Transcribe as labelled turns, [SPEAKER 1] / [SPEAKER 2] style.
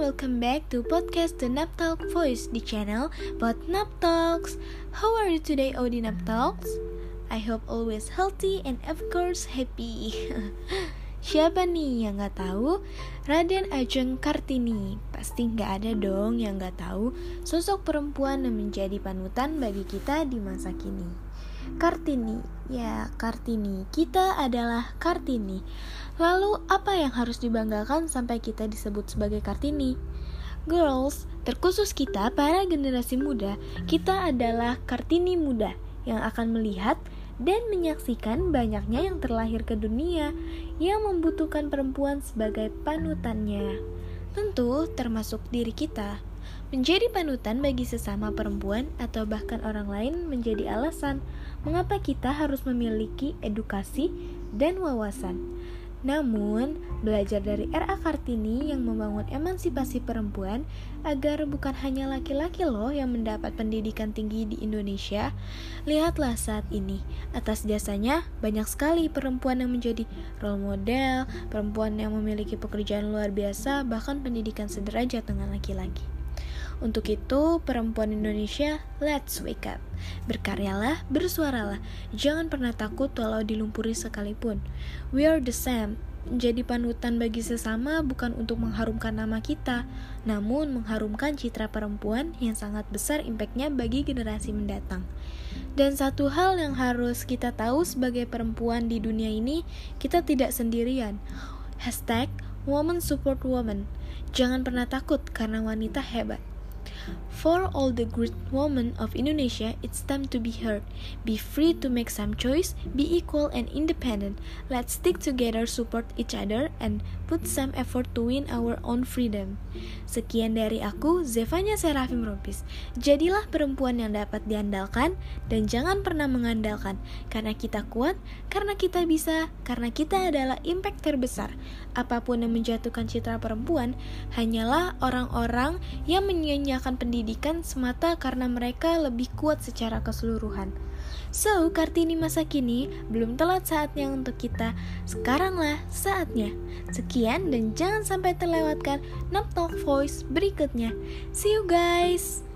[SPEAKER 1] welcome back to podcast The Nap Talk Voice di channel Buat Nap Talks. How are you today, Odi Nap Talks? I hope always healthy and of course happy. Siapa nih yang nggak tahu? Raden Ajeng Kartini. Pasti nggak ada dong yang nggak tahu sosok perempuan yang menjadi panutan bagi kita di masa kini. Kartini, ya Kartini, kita adalah Kartini. Lalu apa yang harus dibanggakan sampai kita disebut sebagai Kartini? Girls, terkhusus kita para generasi muda, kita adalah Kartini muda yang akan melihat dan menyaksikan banyaknya yang terlahir ke dunia yang membutuhkan perempuan sebagai panutannya. Tentu termasuk diri kita. Menjadi panutan bagi sesama perempuan atau bahkan orang lain menjadi alasan mengapa kita harus memiliki edukasi dan wawasan. Namun, belajar dari R.A. Kartini yang membangun emansipasi perempuan agar bukan hanya laki-laki loh yang mendapat pendidikan tinggi di Indonesia. Lihatlah saat ini, atas jasanya banyak sekali perempuan yang menjadi role model, perempuan yang memiliki pekerjaan luar biasa, bahkan pendidikan sederajat dengan laki-laki. Untuk itu, perempuan Indonesia, let's wake up. Berkaryalah, bersuaralah. Jangan pernah takut walau dilumpuri sekalipun. We are the same. Menjadi panutan bagi sesama bukan untuk mengharumkan nama kita, namun mengharumkan citra perempuan yang sangat besar impactnya bagi generasi mendatang. Dan satu hal yang harus kita tahu sebagai perempuan di dunia ini, kita tidak sendirian. Hashtag Woman Support Woman. Jangan pernah takut karena wanita hebat. For all the great women of Indonesia, it's time to be heard. Be free to make some choice, be equal and independent. Let's stick together, support each other, and put some effort to win our own freedom. Sekian dari aku, Zevanya Serafim Rompis. Jadilah perempuan yang dapat diandalkan, dan jangan pernah mengandalkan, karena kita kuat, karena kita bisa, karena kita adalah impact terbesar. Apa pun yang menjatuhkan citra perempuan, hanyalah orang-orang yang menyanyiakan pendidikan semata karena mereka lebih kuat secara keseluruhan. So, Kartini masa kini belum telat saatnya untuk kita. Sekaranglah saatnya. Sekian dan jangan sampai terlewatkan Nap Talk Voice berikutnya. See you guys.